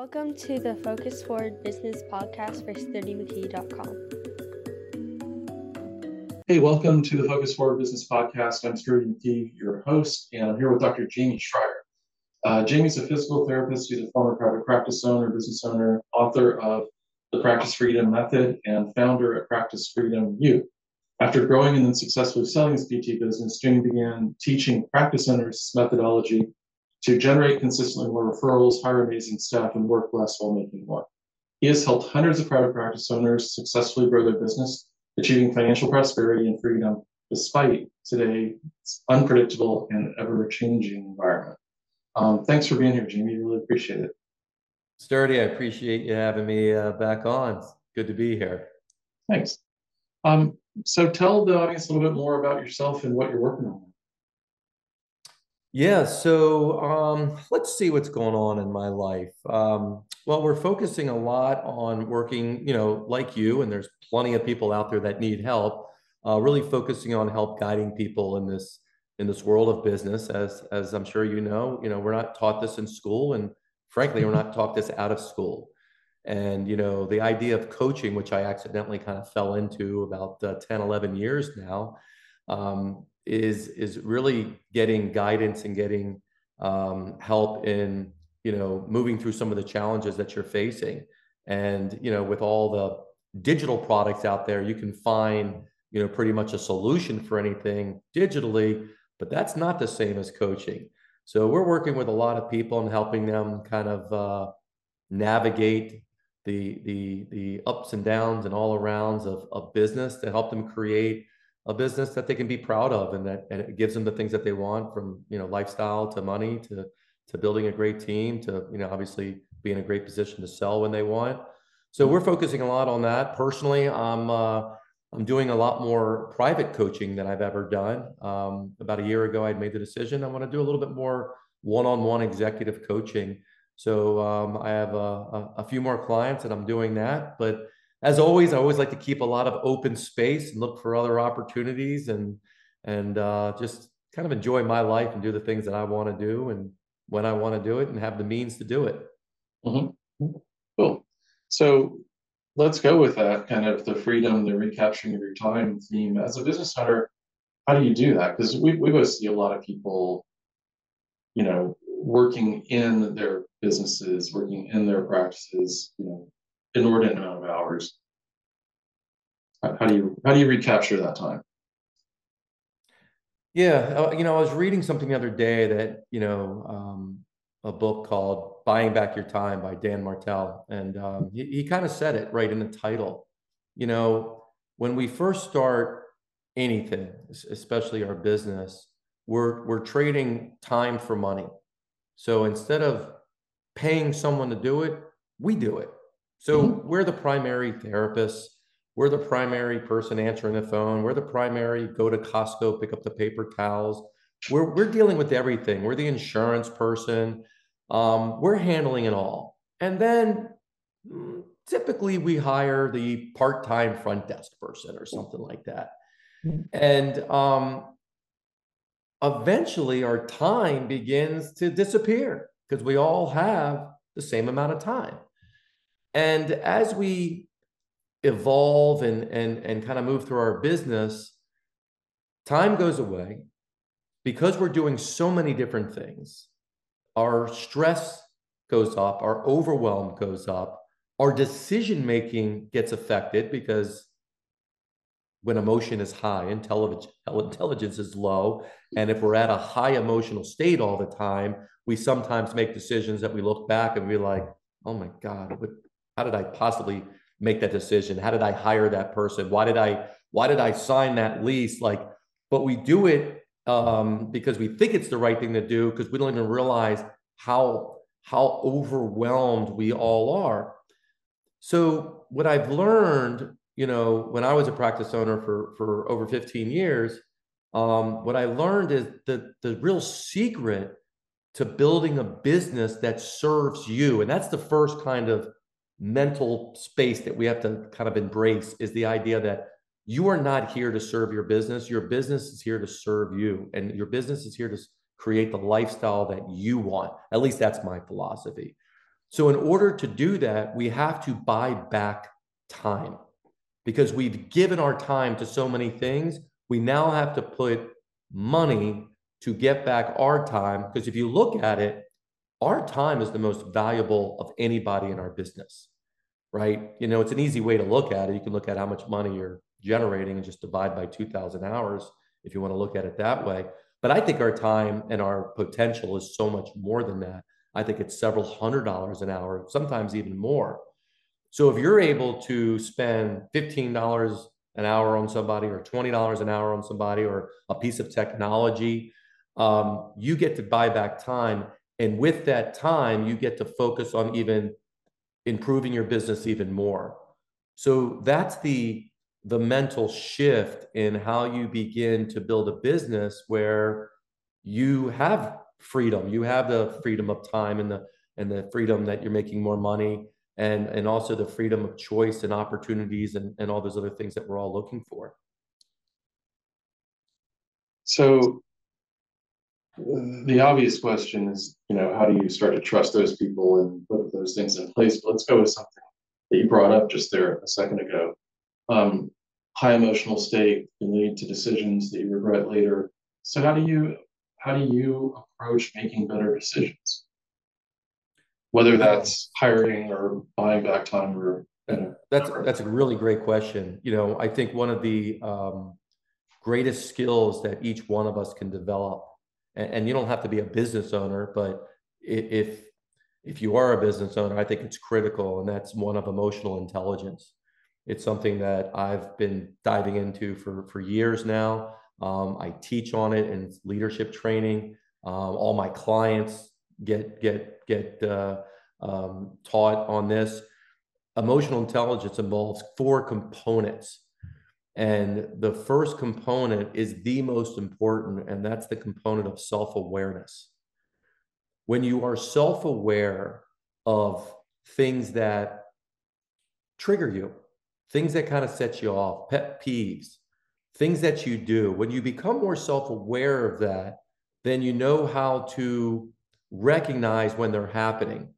Welcome to the Focus Forward Business Podcast for SturdyMcKee.com. Hey, welcome to the Focus Forward Business Podcast. I'm Sturdy McKee, your host, and I'm here with Dr. Jamey Schrier. Uh, Jamey's a physical therapist. He's a former private practice owner, business owner, author of the Practice Freedom Method, and founder at Practice Freedom U. After growing and then successfully selling his PT business, Jamey began teaching practice owners methodology to generate consistently more referrals, hire amazing staff, and work less while making more. He has helped hundreds of private practice owners successfully grow their business, achieving financial prosperity and freedom despite today's unpredictable and ever changing environment. Um, thanks for being here, Jamey. Really appreciate it. Sturdy, I appreciate you having me uh, back on. It's good to be here. Thanks. Um, so tell the audience a little bit more about yourself and what you're working on. Yeah, so um, let's see what's going on in my life. Um, well, we're focusing a lot on working, you know, like you, and there's plenty of people out there that need help. Uh, really focusing on help guiding people in this in this world of business. As as I'm sure you know, you know, we're not taught this in school, and frankly, we're not taught this out of school. And you know, the idea of coaching, which I accidentally kind of fell into about uh, 10, 11 years now. Um, is is really getting guidance and getting um, help in you know moving through some of the challenges that you're facing. And you know with all the digital products out there you can find you know pretty much a solution for anything digitally but that's not the same as coaching. So we're working with a lot of people and helping them kind of uh, navigate the the the ups and downs and all arounds of, of business to help them create a business that they can be proud of and that and it gives them the things that they want from you know lifestyle to money to to building a great team to you know obviously be in a great position to sell when they want. So we're focusing a lot on that. Personally i'm uh, i'm doing a lot more private coaching than i've ever done. Um, about a year ago i'd made the decision i want to do a little bit more one-on-one executive coaching. So um, i have a, a, a few more clients and i'm doing that but as always, I always like to keep a lot of open space and look for other opportunities and and uh, just kind of enjoy my life and do the things that I want to do and when I want to do it and have the means to do it. Mm-hmm. Cool. So let's go with that kind of the freedom, the recapturing of your time theme. As a business owner, how do you do that? Because we, we both see a lot of people, you know, working in their businesses, working in their practices, you know, inordinate amount of hours. How do you how do you recapture that time? Yeah, uh, you know, I was reading something the other day that you know um, a book called "Buying Back Your Time" by Dan Martell, and um, he, he kind of said it right in the title. You know, when we first start anything, especially our business, we're we're trading time for money. So instead of paying someone to do it, we do it. So mm-hmm. we're the primary therapists. We're the primary person answering the phone. We're the primary go to Costco, pick up the paper towels. We're, we're dealing with everything. We're the insurance person. Um, we're handling it all. And then mm, typically we hire the part time front desk person or something like that. Mm-hmm. And um, eventually our time begins to disappear because we all have the same amount of time. And as we evolve and and and kind of move through our business, time goes away because we're doing so many different things. Our stress goes up, our overwhelm goes up, our decision making gets affected because when emotion is high, intelligence is low. And if we're at a high emotional state all the time, we sometimes make decisions that we look back and we're like, oh my God, what, how did I possibly make that decision? How did I hire that person? Why did I why did I sign that lease? Like, but we do it um, because we think it's the right thing to do because we don't even realize how how overwhelmed we all are. So what I've learned, you know, when I was a practice owner for for over 15 years, um, what I learned is that the real secret to building a business that serves you, and that's the first kind of mental space that we have to kind of embrace is the idea that you are not here to serve your business. Your business is here to serve you, and your business is here to create the lifestyle that you want. At least that's my philosophy. So, in order to do that, we have to buy back time because we've given our time to so many things. We now have to put money to get back our time. Because if you look at it, our time is the most valuable of anybody in our business, right? You know, it's an easy way to look at it. You can look at how much money you're generating and just divide by 2,000 hours if you want to look at it that way. But I think our time and our potential is so much more than that. I think it's several hundred dollars an hour, sometimes even more. So if you're able to spend $15 an hour on somebody or $20 an hour on somebody or a piece of technology, um, you get to buy back time. And with that time, you get to focus on even improving your business even more. So that's the the mental shift in how you begin to build a business where you have freedom you have the freedom of time and the and the freedom that you're making more money and and also the freedom of choice and opportunities and, and all those other things that we're all looking for so the obvious question is you know how do you start to trust those people and put those things in place but let's go with something that you brought up just there a second ago um, high emotional state can lead to decisions that you regret later. So how do you how do you approach making better decisions? Whether that's hiring or buying back time or that's that's a really great question. You know, I think one of the um, greatest skills that each one of us can develop, and, and you don't have to be a business owner, but if if you are a business owner, I think it's critical, and that's one of emotional intelligence. It's something that I've been diving into for, for years now. Um, I teach on it in leadership training. Um, all my clients get get get uh, um, taught on this. Emotional intelligence involves four components, and the first component is the most important, and that's the component of self awareness. When you are self aware of things that trigger you, things that kind of set you off, pet peeves, things that you do. When you become more self aware of that, then you know how to recognize when they're happening.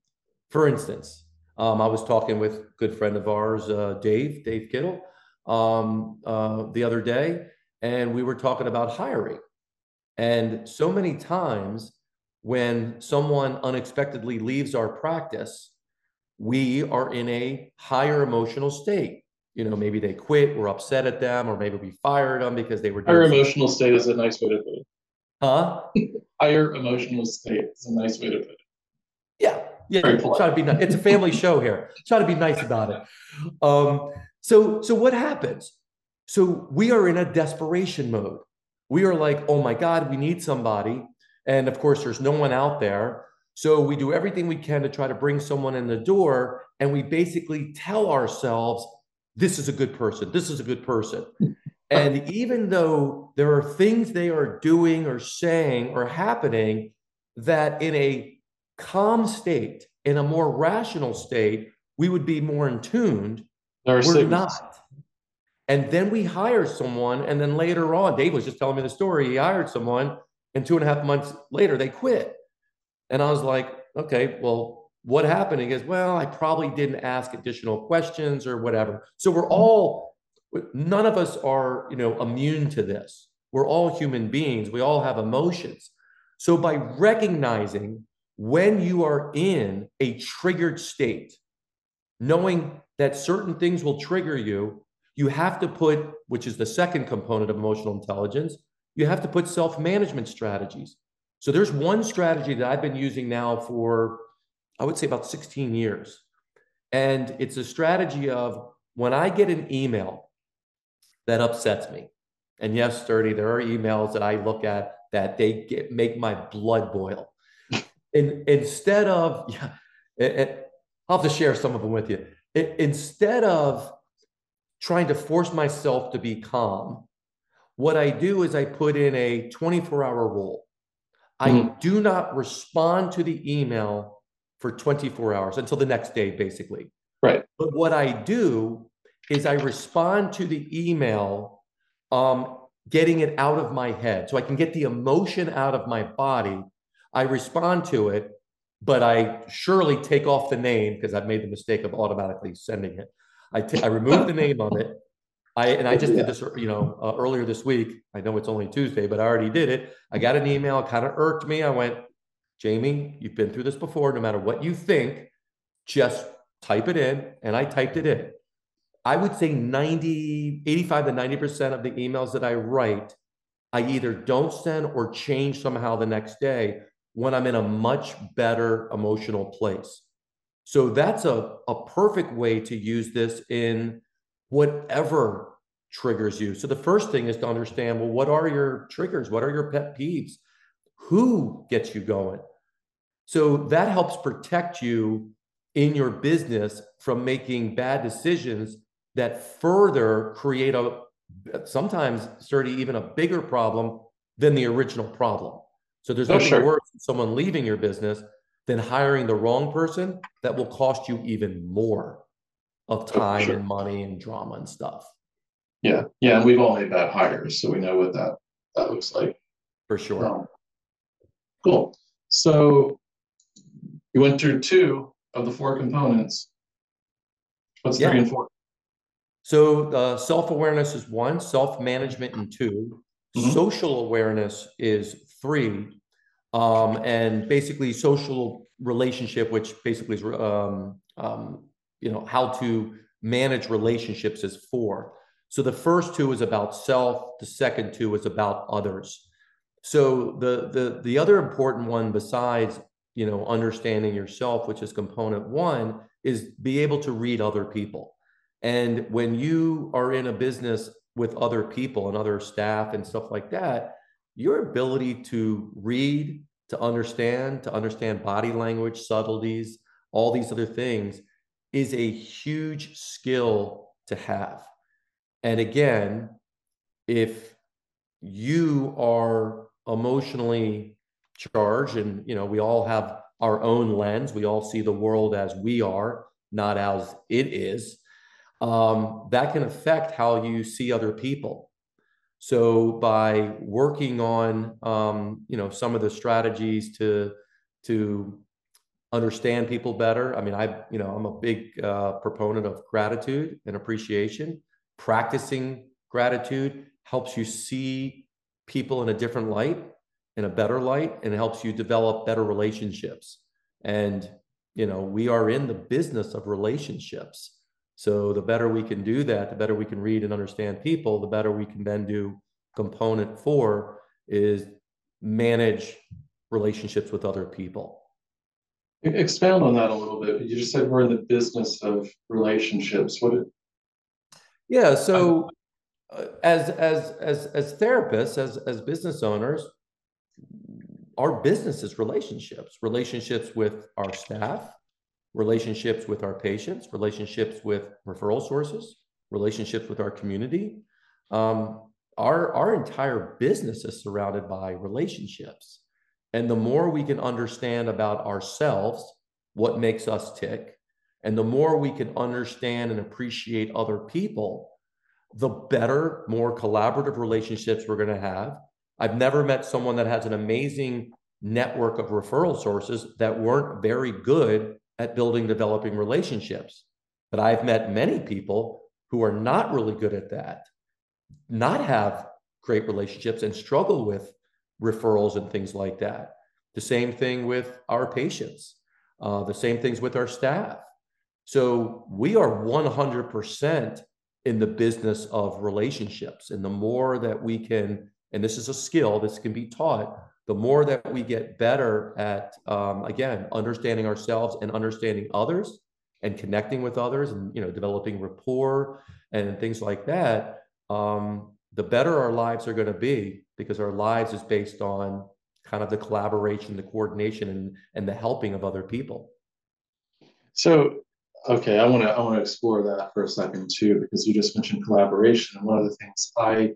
For instance, um, I was talking with a good friend of ours, uh, Dave, Dave Kittle, um, uh, the other day, and we were talking about hiring. And so many times when someone unexpectedly leaves our practice, we are in a higher emotional state you know, maybe they quit, we're upset at them, or maybe we fired them because they were. Higher emotional state is a nice way to put it. Huh? Higher emotional state is a nice way to put it. Yeah, yeah. Try to be nice. It's a family show here. Try to be nice about it. Um, so, so what happens? So we are in a desperation mode. We are like, oh my God, we need somebody, and of course, there's no one out there. So we do everything we can to try to bring someone in the door, and we basically tell ourselves this is a good person. This is a good person. and even though there are things they are doing or saying or happening that in a calm state, in a more rational state, we would be more in tuned. There are We're not. And then we hire someone, and then later on, Dave was just telling me the story. He hired someone, and two and a half months later, they quit. And I was like, okay, well, what happened? He goes, Well, I probably didn't ask additional questions or whatever. So we're all, none of us are, you know, immune to this. We're all human beings. We all have emotions. So by recognizing when you are in a triggered state, knowing that certain things will trigger you, you have to put, which is the second component of emotional intelligence, you have to put self management strategies. So there's one strategy that I've been using now for I would say about 16 years. And it's a strategy of when I get an email that upsets me, and yes, Sturdy, there are emails that I look at that they get, make my blood boil. and instead of, yeah, it, it, I'll have to share some of them with you. It, instead of trying to force myself to be calm, what I do is I put in a 24 hour rule. I mm. do not respond to the email for 24 hours until the next day, basically. Right. But what I do is I respond to the email, um, getting it out of my head. So I can get the emotion out of my body. I respond to it. But I surely take off the name because I've made the mistake of automatically sending it. I, t- I remove the name of it. I and I just did this, you know, uh, earlier this week. I know it's only Tuesday, but I already did it. I got an email, it kind of irked me. I went, Jamey, you've been through this before. No matter what you think, just type it in. And I typed it in. I would say 90, 85 to 90% of the emails that I write, I either don't send or change somehow the next day when I'm in a much better emotional place. So that's a, a perfect way to use this in whatever triggers you. So the first thing is to understand well, what are your triggers? What are your pet peeves? Who gets you going? So that helps protect you in your business from making bad decisions that further create a sometimes sturdy even a bigger problem than the original problem. So there's oh, nothing sure. worse than someone leaving your business than hiring the wrong person that will cost you even more of oh, time sure. and money and drama and stuff. Yeah, yeah, and we've all made bad hires, so we know what that that looks like. For sure. Um, cool. So you went through two of the four components. What's yeah. three and four? So uh, self-awareness is one, self-management and 2 mm-hmm. social awareness is three, um, and basically social relationship, which basically is um, um, you know how to manage relationships is four. So the first two is about self. The second two is about others. So the the the other important one besides you know understanding yourself, which is component one, is be able to read other people. And when you are in a business with other people and other staff and stuff like that, your ability to read, to understand, to understand body language, subtleties, all these other things is a huge skill to have. And again, if you are emotionally charged and you know we all have our own lens we all see the world as we are not as it is um, that can affect how you see other people so by working on um, you know some of the strategies to to understand people better, I mean I you know I'm a big uh, proponent of gratitude and appreciation. Practicing gratitude helps you see people in a different light, in a better light, and helps you develop better relationships. And you know we are in the business of relationships. So the better we can do that, the better we can read and understand people, the better we can then do component four is manage relationships with other people. Expound on that a little bit. You just said we're in the business of relationships. What? It, yeah. So, uh, as as as as therapists, as as business owners, our business is relationships. Relationships with our staff, relationships with our patients, relationships with referral sources, relationships with our community. Um, our, our entire business is surrounded by relationships. And the more we can understand about ourselves, what makes us tick, and the more we can understand and appreciate other people, the better, more collaborative relationships we're going to have. I've never met someone that has an amazing network of referral sources that weren't very good at building, developing relationships. But I've met many people who are not really good at that, not have great relationships, and struggle with referrals and things like that. The same thing with our patients, uh, the same things with our staff. So we are 100% in the business of relationships. And the more that we can, and this is a skill, this can be taught, the more that we get better at um, again understanding ourselves and understanding others and connecting with others and you know developing rapport and things like that um, the better our lives are going to be because our lives is based on kind of the collaboration the coordination and and the helping of other people. So okay i want to i want to explore that for a second too because you just mentioned collaboration. And one of the things i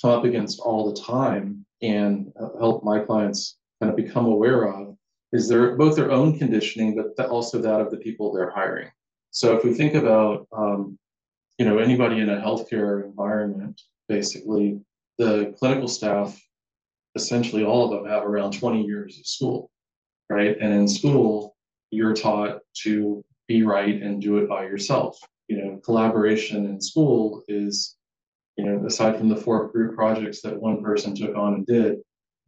come up against all the time and help my clients kind of become aware of is their both their own conditioning, but also that of the people they're hiring. So if we think about um, you know anybody in a healthcare environment, basically the clinical staff, essentially all of them have around 20 years of school. right? And in school, you're taught to be right and do it by yourself. You know, collaboration in school is, you know, aside from the four group projects that one person took on and did,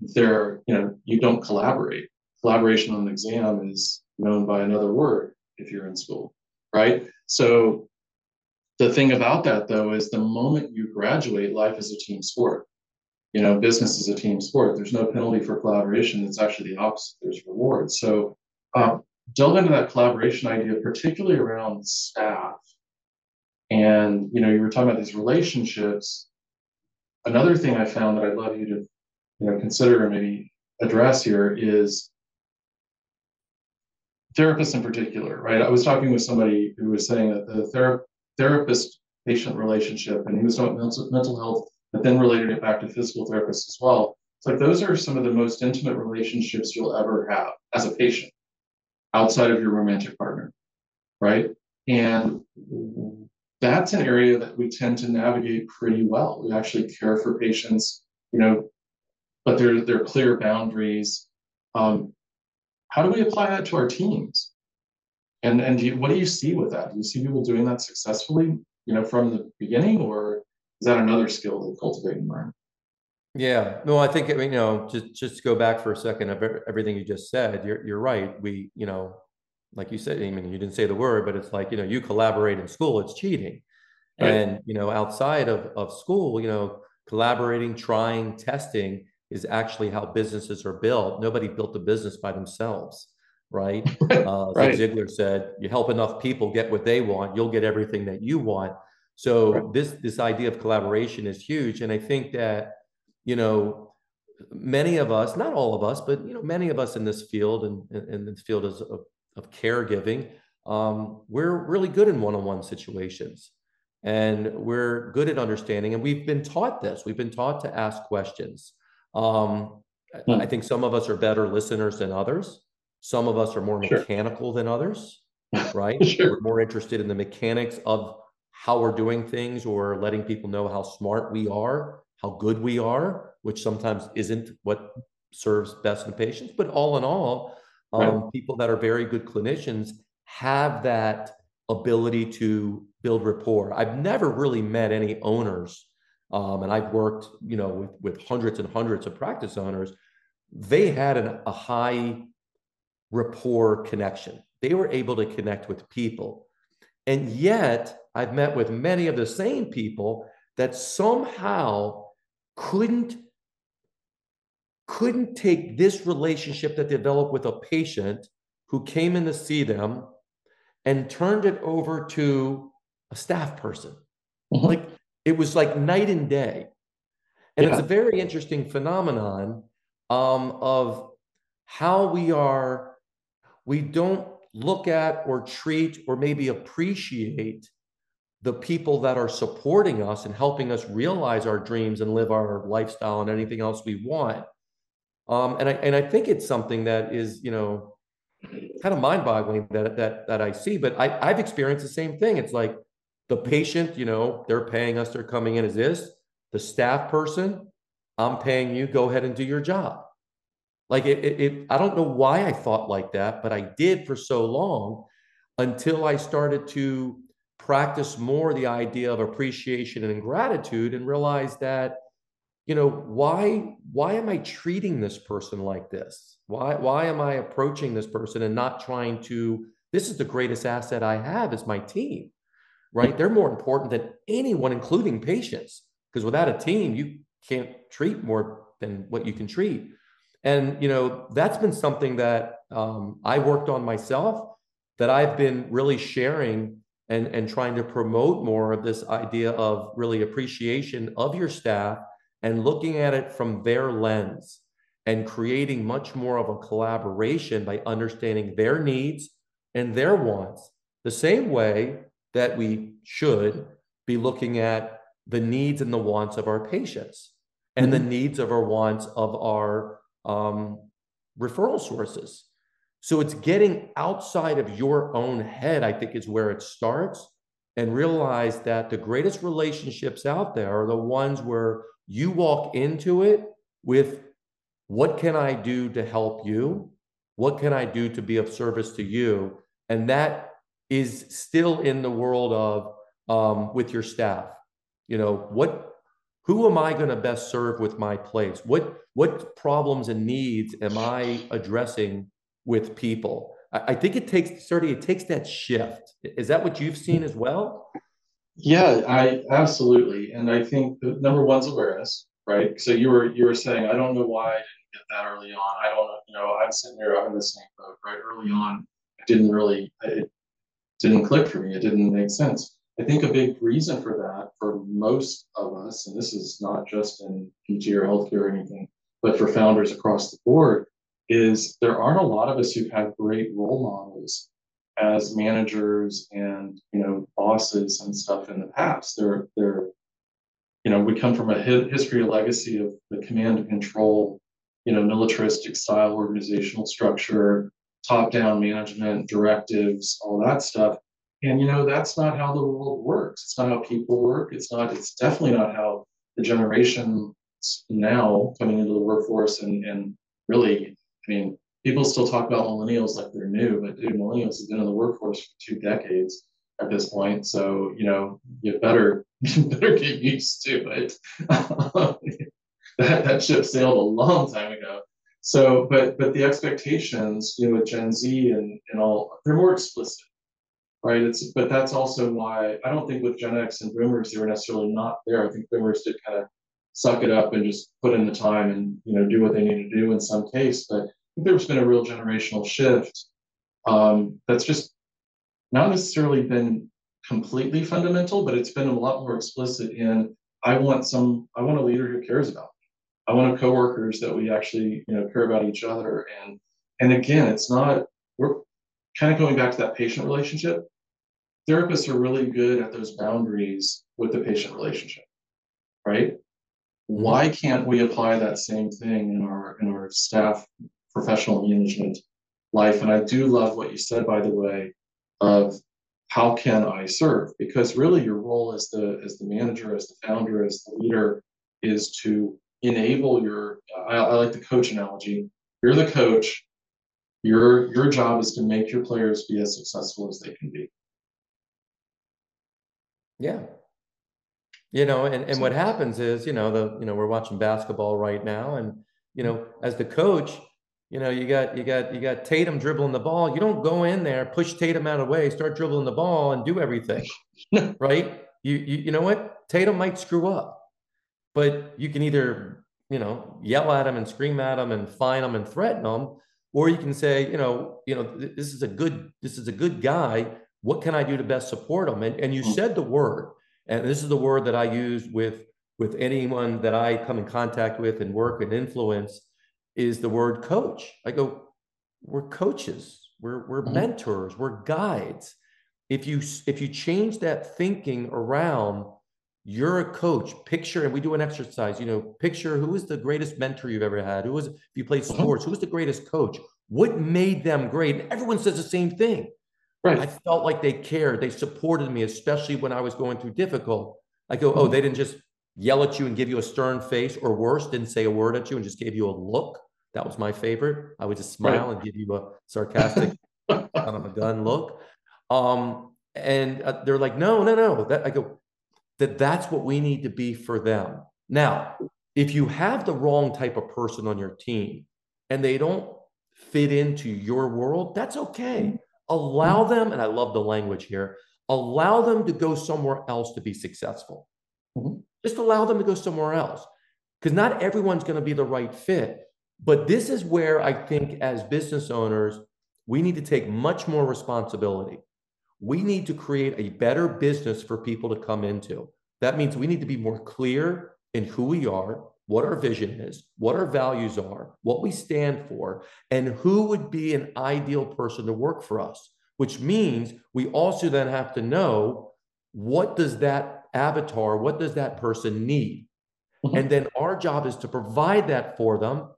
there, you know, you don't collaborate. Collaboration on an exam is known by another word if you're in school, right? So the thing about that though is the moment you graduate, life is a team sport. You know, business is a team sport. There's no penalty for collaboration. It's actually the opposite. There's rewards. So um, delve into that collaboration idea, particularly around staff. And you know, you were talking about these relationships. Another thing I found that I'd love you to, you know, consider and maybe address here is therapists in particular, right? I was talking with somebody who was saying that the ther- therapist patient relationship, and he was talking about mental health, but then related it back to physical therapists as well. It's like those are some of the most intimate relationships you'll ever have as a patient outside of your romantic partner, right? And that's an area that we tend to navigate pretty well. We actually care for patients, you know, but there, there are clear boundaries. Um, how do we apply that to our teams? And and do you, what do you see with that? Do you see people doing that successfully, you know, from the beginning, or is that another skill to cultivate and learn? Yeah, no, I think you know, just just to go back for a second of everything you just said, you're you're right. We, you know, like you said, I mean, you didn't say the word, but it's like, you know, you collaborate in school, it's cheating. Right. And, you know, outside of, of school, you know, collaborating, trying, testing is actually how businesses are built. Nobody built a business by themselves, right? Uh, right. Ziglar said, "You help enough people get what they want, you'll get everything that you want." So right. this this idea of collaboration is huge, and I think that you know many of us, not all of us, but you know many of us in this field and in this field is of, of caregiving, um, we're really good in one-on-one situations and we're good at understanding and we've been taught this we've been taught to ask questions um, hmm. I think some of us are better listeners than others. Some of us are more sure. mechanical than others, right? sure. We're more interested in the mechanics of how we're doing things or letting people know how smart we are, how good we are, which sometimes isn't what serves best in patients. But all in all, um, right. people that are very good clinicians have that ability to build rapport. I've never really met any owners um, and I've worked, you know, with, with hundreds and hundreds of practice owners, they had an, a high rapport connection. They were able to connect with people. And yet, I've met with many of the same people that somehow couldn't couldn't take this relationship that developed with a patient who came in to see them and turned it over to a staff person. Mm-hmm. Like it was like night and day. And yeah. it's a very interesting phenomenon um, of how we are, we don't look at or treat or maybe appreciate the people that are supporting us and helping us realize our dreams and live our lifestyle and anything else we want. Um, and I and I think it's something that is, you know, kind of mind-boggling that that that I see. But I, I've experienced the same thing. It's like the patient, you know, they're paying us, they're coming in as this. The staff person, I'm paying you, go ahead and do your job. Like it, it, it, I don't know why I thought like that, but I did for so long until I started to practice more the idea of appreciation and gratitude and realize that, you know, why why am I treating this person like this? Why why am I approaching this person and not trying to? This is the greatest asset I have is my team right? They're more important than anyone, including patients, because without a team, you can't treat more than what you can treat. And you know that's been something that um, I worked on myself, that I've been really sharing and and trying to promote more of this idea of really appreciation of your staff and looking at it from their lens and creating much more of a collaboration by understanding their needs and their wants the same way that we should be looking at the needs and the wants of our patients and mm-hmm. the needs of our wants of our um, referral sources. So it's getting outside of your own head, I think, is where it starts. And realize that the greatest relationships out there are the ones where you walk into it with what can I do to help you? What can I do to be of service to you? And that is still in the world of um, with your staff. You know, what who am I going to best serve with my place? What what problems and needs am I addressing with people? I, I think it takes certainly it takes that shift. Is that what you've seen as well? Yeah, I absolutely. And I think the number one's awareness, right? So you were you were saying, I don't know why I didn't get that early on. I don't know, you know, I'm sitting here, I'm in the same boat, right? Early on, it didn't really it didn't click for me. It didn't make sense. I think a big reason for that for most of us, and this is not just in PT or healthcare or anything, but for founders across the board, is there aren't a lot of us who've had great role models as managers and you know bosses and stuff in the past. They're they're you know we come from a history, a legacy of the command and control, you know, militaristic style organizational structure, top down management, directives, all that stuff and you know, that's not how the world works. It's not how people work. It's not, it's definitely not how the generation now coming into the workforce and, and really, I mean, people still talk about millennials like they're new, but dude, millennials have been in the workforce for two decades at this point. So, you know, you better you better get used to it. that that ship sailed a long time ago. So, but but the expectations, you know, with Gen Z and, and all, they're more explicit right? It's but that's also why I don't think with Gen X and Boomers they were necessarily not there. I think Boomers did kind of suck it up and just put in the time and you know do what they need to do in some case. But there's been a real generational shift um, that's just not necessarily been completely fundamental, but it's been a lot more explicit in I want some I want a leader who cares about me. I want a coworkers that we actually you know care about each other and and again it's not we're kind of going back to that patient relationship, therapists are really good at those boundaries with the patient relationship, right? Why can't we apply that same thing in our in our staff professional management life? And I do love what you said, by the way, of how can I serve? Because really, your role as the as the manager, as the founder, as the leader, is to enable your. I, I like the coach analogy. You're the coach your your job is to make your players be as successful as they can be. Yeah. You know, and, and what happens is, you know, the you know, we're watching basketball right now, and you know, as the coach, you know, you got you got you got Tatum dribbling the ball. You don't go in there, push Tatum out of the way, start dribbling the ball, and do everything, right? You, you you know what? Tatum might screw up, but you can either you know yell at him and scream at him and fine him and threaten him, or you can say, you know, you know, this is a good, this is a good guy. What can I do to best support him? And, and you hmm. said the word, and this is the word that I use with with anyone that I come in contact with and work and influence is the word coach. I go, we're coaches, we're we're mm-hmm. mentors, we're guides. If you if you change that thinking around you're a coach. Picture and we do an exercise you know picture who is the greatest mentor you've ever had? Who was if you played uh-huh. sports who was the greatest coach? What made them great? And everyone says the same thing. Right. I felt like they cared. They supported me especially when i was going through difficult. I go oh mm-hmm. they didn't just yell at you and give you a stern face or worse didn't say a word at you and just gave you a look that was my favorite i would just smile and give you a sarcastic kind of a gun look um and uh, they're like no no no that i go that that's what we need to be for them. Now, if you have the wrong type of person on your team and they don't fit into your world, that's okay. Allow them, and I love the language here, allow them to go somewhere else to be successful. Mm-hmm. Just allow them to go somewhere else because not everyone's going to be the right fit. But this is where I think, as business owners, we need to take much more responsibility we need to create a better business for people to come into. That means we need to be more clear in who we are, what our vision is, what our values are, what we stand for, and who would be an ideal person to work for us. Which means we also then have to know what does that avatar, what does that person need? Mm-hmm. And then our job is to provide that for them,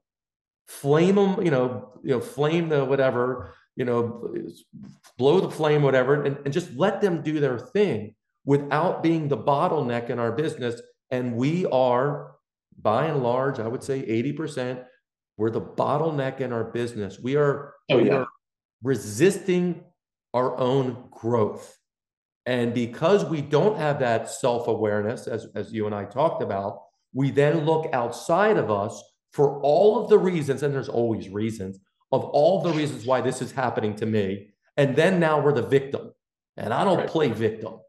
flame them, you know, you know, flame the whatever, you know, blow the flame, whatever, and, and just let them do their thing without being the bottleneck in our business. And we are, by and large, I would say 80%, we're the bottleneck in our business. We are Oh, we yeah. are resisting our own growth. And because we don't have that self awareness, as, as you and I talked about, we then look outside of us for all of the reasons, and there's always reasons, of all the reasons why this is happening to me. And then now we're the victim. And I don't Right. play victim.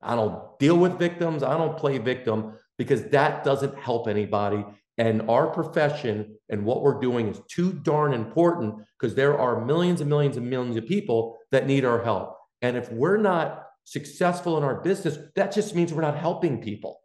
I don't deal with victims. I don't play victim because that doesn't help anybody. And our profession and what we're doing is too darn important because there are millions and millions and millions of people that need our help. And if we're not successful in our business, that just means we're not helping people.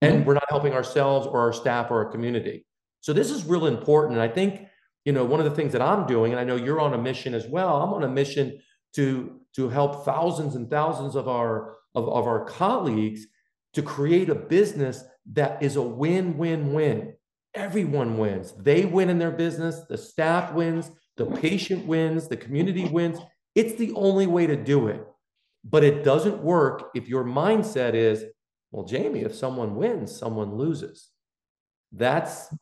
And mm-hmm. we're not helping ourselves or our staff or our community. So this is real important. And I think, you know, one of the things that I'm doing, and I know you're on a mission as well, I'm on a mission to to help thousands and thousands of our of, of our colleagues to create a business that is a win-win-win. Everyone wins. They win in their business, the staff wins, the patient wins, the community wins. It's the only way to do it. But it doesn't work if your mindset is, well, Jamey, if someone wins, someone loses. That's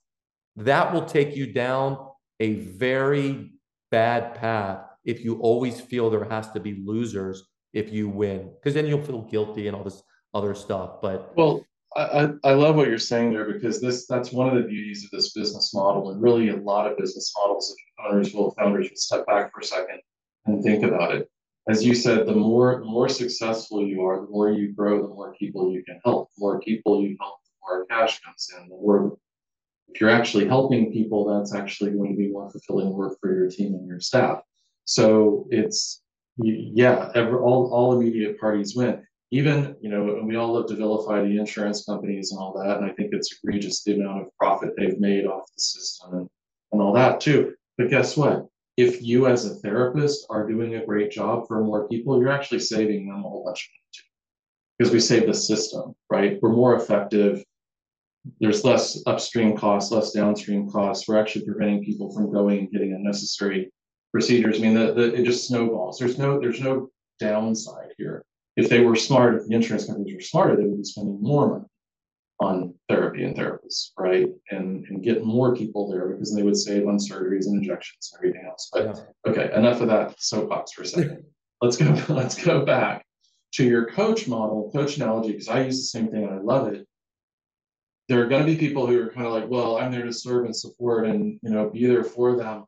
that will take you down a very bad path if you always feel there has to be losers if you win, because then you'll feel guilty and all this other stuff. But Well, I, I, love what you're saying there because this that's one of the beauties of this business model, and really a lot of business models. If owners will founders will step back for a second and think about it. As you said, the more more successful you are, the more you grow, the more people you can help. The more people you help, the more cash comes in. The more if you're actually helping people, that's actually going to be more fulfilling work for your team and your staff. So it's yeah, all all immediate parties win. Even you know and we all love to vilify the insurance companies and all that and i think it's egregious the amount of profit they've made off the system and, and all that too. But guess what? If you as a therapist are doing a great job for more people you're actually saving them a whole bunch of money too. Because we save the system right? We're more effective there's less upstream costs less downstream costs we're actually preventing people from going and getting unnecessary procedures i mean the, the, it just snowballs there's no there's no downside here if they were smart, if the insurance companies were smarter, they would be spending more money on therapy and therapists, right? And and get more people there because they would save on surgeries and injections and everything else. But yeah. okay, enough of that soapbox for a second. let's go let's go back to your coach model, coach analogy, because I use the same thing and I love it. There are going to be people who are kind of like, well, I'm there to serve and support and you know be there for them,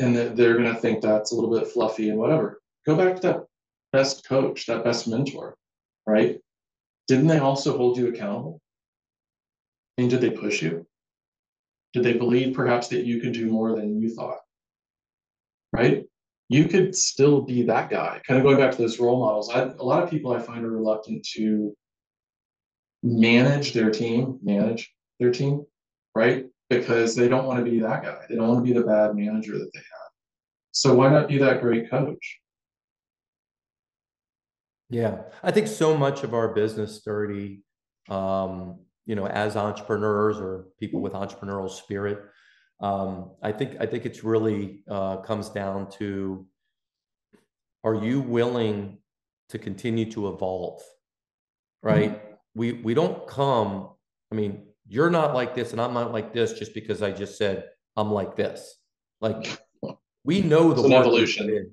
and that they're going to think that's a little bit fluffy and whatever. Go back to that best coach, that best mentor, right? Didn't they also hold you accountable? Mean, did they push you? Did they believe perhaps that you could do more than you thought? Right? You could still be that guy. Kind of going back to those role models. I, a lot of people I find are reluctant to manage their team, manage their team, right? Because they don't want to be that guy. They don't want to be the bad manager that they have. So why not be that great coach? Yeah, I think so much of our business, Sturdy, um, you know, as entrepreneurs or people with entrepreneurial spirit, um, I think I think it's really uh, comes down to: Are you willing to continue to evolve? Right? We we don't come. I mean, you're not like this, and I'm not like this, just because I just said I'm like this. Like we know the evolution.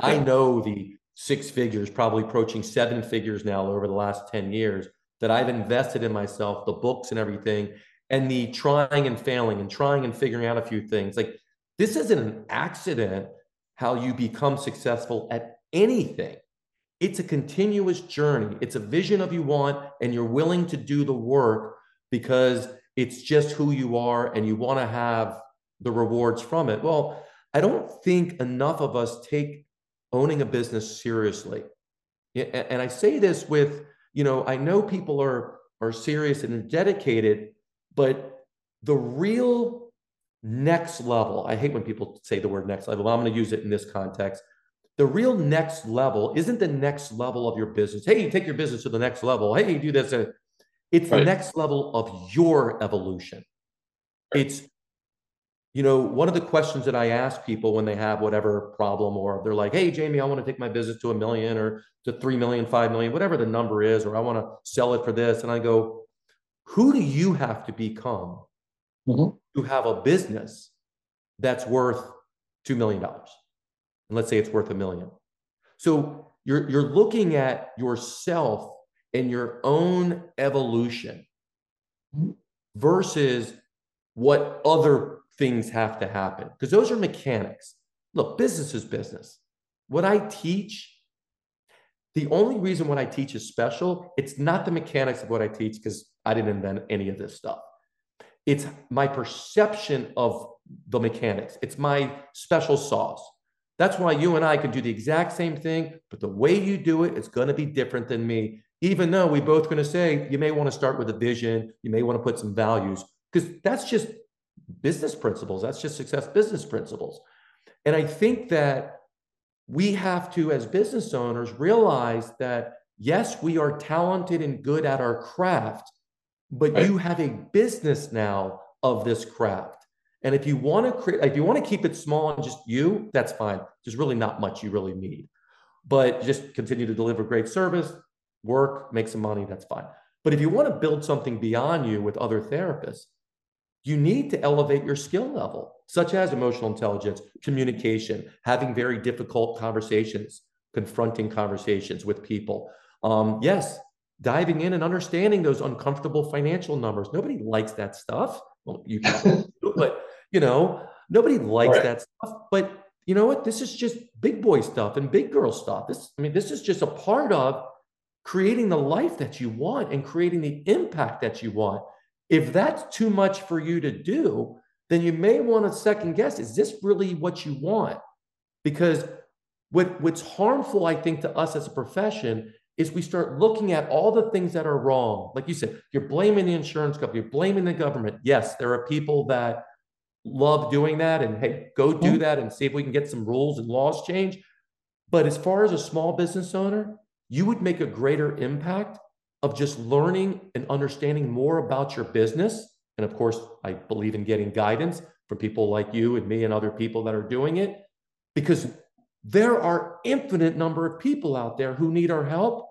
I know the six figures, probably approaching seven figures now over the last 10 years that I've invested in myself, the books and everything, and the trying and failing and trying and figuring out a few things. Like this isn't an accident how you become successful at anything. It's a continuous journey. It's a vision of you want, and you're willing to do the work because it's just who you are and you want to have the rewards from it. Well, I don't think enough of us take owning a business seriously. And I say this with, you know, I know people are are serious and dedicated, but the real next level, I hate when people say the word next level, I'm going to use it in this context. The real next level isn't the next level of your business. Hey, you take your business to the next level. Hey, you do this. It's the next level of your evolution. It's you know, one of the questions that I ask people when they have whatever problem, or they're like, hey, Jamey, I want to take my business to a million or to three million, five million, whatever the number is, or I want to sell it for this. And I go, who do you have to become Mhm. to have a business that's worth $2 million. And let's say it's worth a million. So you're, you're looking at yourself and your own evolution versus what other things have to happen because those are mechanics. Look, business is business. What I teach, the only reason what I teach is special, it's not the mechanics of what I teach because I didn't invent any of this stuff. It's my perception of the mechanics. It's my special sauce. That's why you and I can do the exact same thing, but the way you do it is going to be different than me, even though we both going to say you may want to start with a vision, you may want to put some values, because that's just business principles. That's just success business principles. And I think that we have to, as business owners, realize that yes, we are talented and good at our craft, but right. you have a business now of this craft. And if you want to create, if you want to keep it small and just you, that's fine. There's really not much you really need. But just continue to deliver great service, work, make some money, that's fine. But if you want to build something beyond you with other therapists, you need to elevate your skill level, such as emotional intelligence, communication, having very difficult conversations, confronting conversations with people. Um, yes, diving in and understanding those uncomfortable financial numbers. Nobody likes that stuff. Well, you can, but you know, nobody likes right. that stuff. But you know what? This is just big boy stuff and big girl stuff. This, I mean, this is just a part of creating the life that you want and creating the impact that you want. If that's too much for you to do, then you may want to second guess is this really what you want? Because what, what's harmful, I think, to us as a profession is we start looking at all the things that are wrong. Like you said, you're blaming the insurance company, you're blaming the government. Yes, there are people that love doing that and hey, go do mm-hmm. that and see if we can get some rules and laws change. But as far as a small business owner, you would make a greater impact of just learning and understanding more about your business. And of course, I believe in getting guidance from people like you and me and other people that are doing it because there are infinite number of people out there who need our help.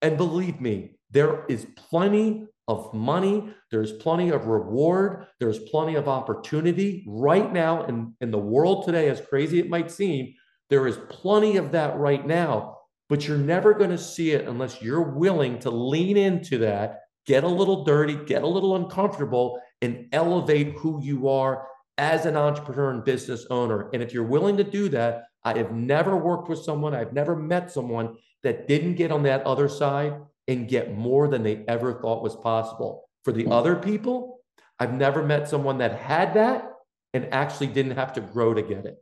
And believe me, there is plenty of money, there's plenty of reward, there's plenty of opportunity. Right now in, in the world today, as crazy it might seem, there is plenty of that right now but you're never going to see it unless you're willing to lean into that, get a little dirty, get a little uncomfortable, and elevate who you are as an entrepreneur and business owner. And if you're willing to do that, I have never worked with someone, I've never met someone that didn't get on that other side and get more than they ever thought was possible. For the other people, I've never met someone that had that and actually didn't have to grow to get it.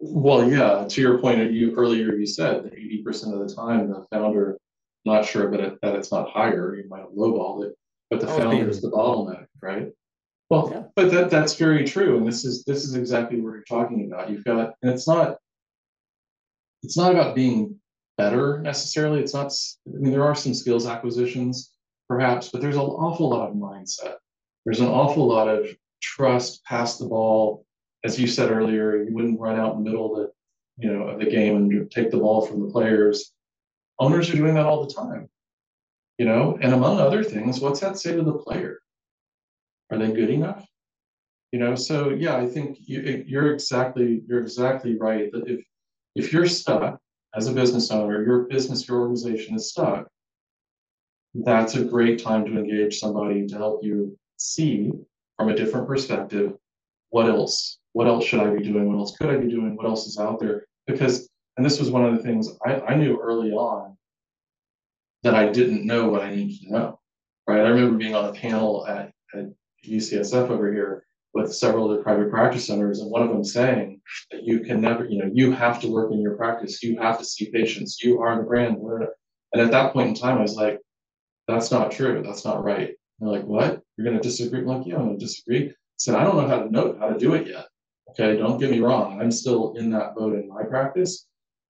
Well, yeah, to your point, you earlier you said that 80% of the time the founder, not sure but it, that it's not higher, you might have lowballed it, but the oh, founder is the bottleneck, right? Well, yeah. but that that's very true. And this is this is exactly what you're talking about. You've got and it's not it's not about being better necessarily. It's not I mean there are some skills acquisitions perhaps, but there's an awful lot of mindset. There's an awful lot of trust, pass the ball, as you said earlier, you wouldn't run out in the middle of the, you know, of the game and take the ball from the players. Owners are doing that all the time, you know. And among other things, what's that say to the player? Are they good enough? You know. So yeah, I think you, you're exactly you're exactly right. That if if you're stuck as a business owner, your business, your organization is stuck. That's a great time to engage somebody to help you see from a different perspective what else what else should I be doing? What else could I be doing? What else is out there? Because, and this was one of the things I, I knew early on that I didn't know what I needed to know. Right. I remember being on a panel at, at UCSF over here with several of the private practice owners, and one of them saying that you can never, you know, you have to work in your practice, you have to see patients, you are the brand. And at that point in time, I was like, that's not true. That's not right. And they're like, what? You're going to disagree? I'm like, yeah, I'm going to disagree. I said, I don't know how to know how to do it yet. Okay, don't get me wrong. I'm still in that boat in my practice,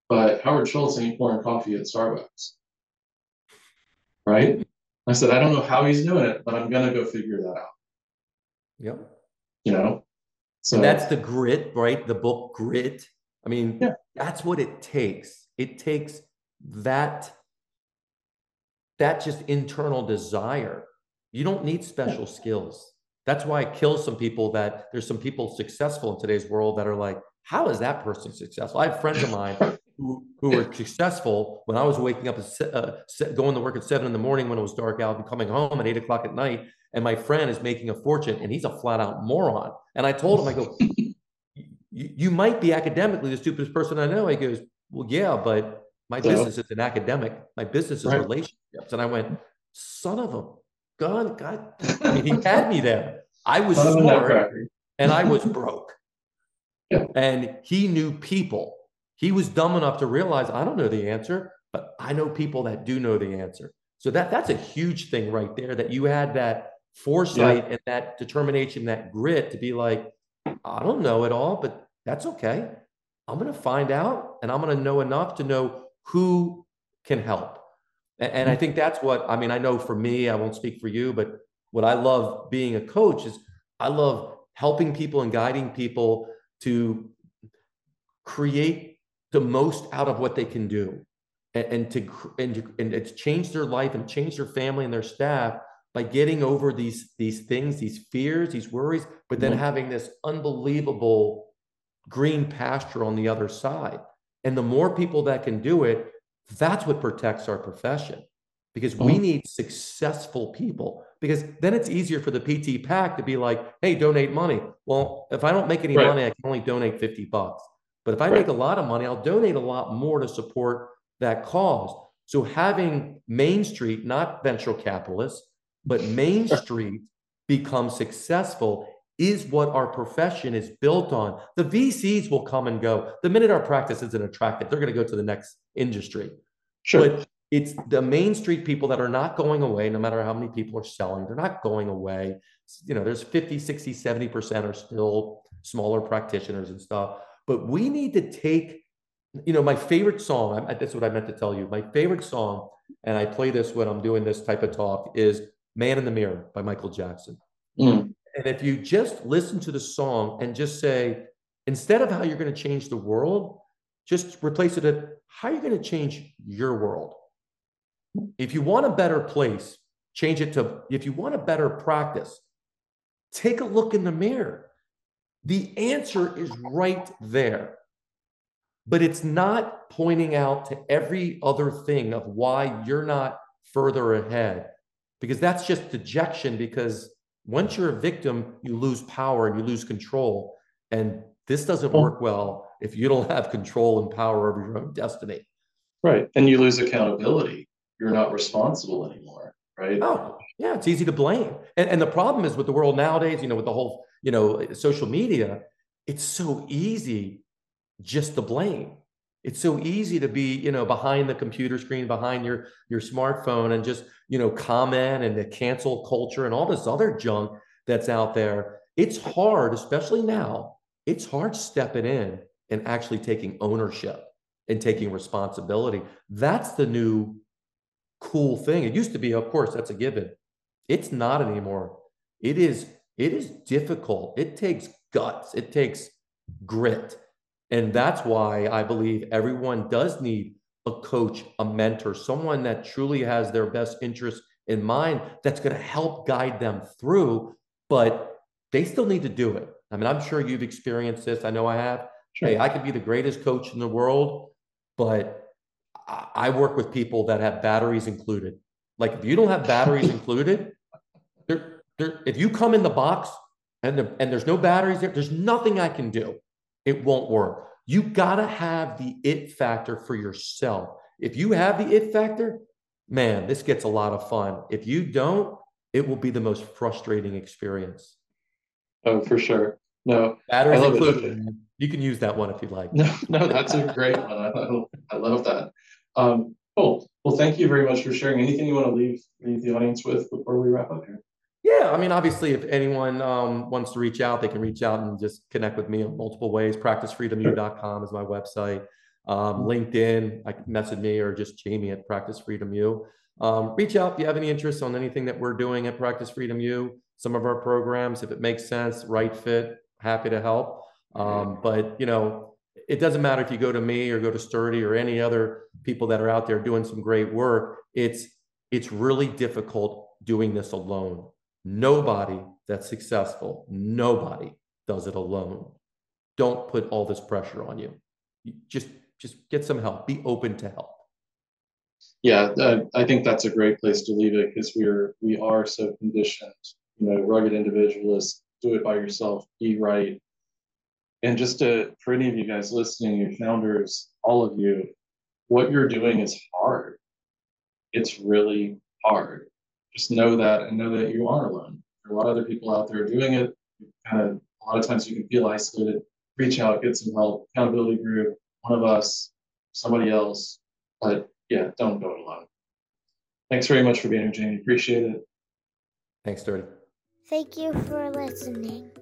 but Howard Schultz ain't pouring coffee at Starbucks. Right? I said, I don't know how he's doing it, but I'm gonna go figure that out. Yep. You know? So and that's the grit, right? The book grit. I mean, yeah. that's what it takes. It takes that that just internal desire. You don't need special yeah. skills. That's why it kills some people that there's some people successful in today's world that are like, how is that person successful? I have friends of mine who, who were successful when I was waking up, at, uh, going to work at seven in the morning when it was dark out and coming home at eight o'clock at night. And my friend is making a fortune and he's a flat out moron. And I told him, I go, you might be academically the stupidest person I know. He goes, well, yeah, but my so, business is an academic. My business is right. relationships. And I went, son of a gun, God. I mean, he had me there. I was smart and I was broke. Yeah. And he knew people. He was dumb enough to realize I don't know the answer, but I know people that do know the answer. So that that's a huge thing right there that you had that foresight yeah. and that determination, that grit to be like, I don't know it all, but that's okay. I'm going to find out and I'm going to know enough to know who can help. And, and I mm-hmm. think that's what, I mean, I know for me, I won't speak for you, but what I love being a coach is I love helping people and guiding people to create the most out of what they can do and, and to and, to, and it's change their life and change their family and their staff by getting over these these things these fears these worries but then mm-hmm. having this unbelievable green pasture on the other side and the more people that can do it that's what protects our profession because we mm-hmm. need successful people because then it's easier for the PT-PAC to be like hey donate money well if i don't make any right. money i can only donate 50 bucks but if i right. make a lot of money i'll donate a lot more to support that cause so having main street not venture capitalists but Main Street become successful is what our profession is built on. The VCs will come and go. The minute our practice isn't attractive, they're going to go to the next industry. Sure. But it's the Main Street people that are not going away, no matter how many people are selling, they're not going away. You know, there's 50, 60, 70% are still smaller practitioners and stuff. But we need to take, you know, my favorite song, that's what I meant to tell you. My favorite song, and I play this when I'm doing this type of talk, is Man in the Mirror by Michael Jackson. Mm. And if you just listen to the song and just say, instead of how you're going to change the world, just replace it at how you're going to change your world. If you want a better place, change it to if you want a better practice, take a look in the mirror. The answer is right there. But it's not pointing out to every other thing of why you're not further ahead because that's just dejection because once you're a victim you lose power and you lose control. And this doesn't work well if you don't have control and power over your own destiny. Right and you lose accountability. You're not responsible anymore right? Oh yeah it's easy to blame. And, and the problem is with the world nowadays you know with the whole you know social media it's so easy just to blame it's so easy to be you know behind the computer screen behind your your smartphone and just you know comment and the cancel culture and all this other junk that's out there. It's hard especially now it's hard stepping in and actually taking ownership and taking responsibility. That's the new cool thing. It used to be of course that's a given. It's not anymore. It is it is difficult. It takes guts. It takes grit and that's why I believe everyone does need a coach, a mentor, someone that truly has their best interest in mind that's going to help guide them through, but they still need to do it. I mean, I'm sure you've experienced this. I know I have. Sure. Hey, I could be the greatest coach in the world, but I work with people that have batteries included. Like if you don't have batteries included, there, there, if you come in the box and, the, and there's no batteries there, there's nothing I can do it won't work. You got to have the it factor for yourself. If you have the it factor, man, this gets a lot of fun. If you don't, it will be the most frustrating experience. Oh, for sure. No, batteries included. You can use that one if you'd like. No, no, that's a great one. I, I love that. Um, cool. Well, thank you very much for sharing. Anything you want to leave leave the audience with before we wrap up here? Yeah, I mean, obviously, if anyone um, wants to reach out, they can reach out and just connect with me in multiple ways. PracticeFreedomU.com is my website. Um, LinkedIn, I message me or just Jamey at Practice Freedom U. Um, reach out if you have any interest on anything that we're doing at Practice Freedom U. Some of our programs, if it makes sense, right fit, happy to help. Um, but you know, it doesn't matter if you go to me or go to Sturdy or any other people that are out there doing some great work. It's it's really difficult doing this alone. Nobody that's successful, nobody does it alone. Don't put all this pressure on you. you just just get some help. Be open to help. Yeah, uh, I think that's a great place to leave it because we're we are so conditioned. You know, rugged individualists, do it by yourself, be right. And just to for any of you guys listening, your founders, all of you, what you're doing is hard. It's really hard. Just know that and know that you aren't alone. There are a lot of other people out there doing it. Kind of a lot of times you can feel isolated. Reach out, get some help. Accountability group, one of us, somebody else. But yeah, don't go it alone. Thanks very much for being here, Jamey. Appreciate it. Thanks, Sturdy. Thank you for listening.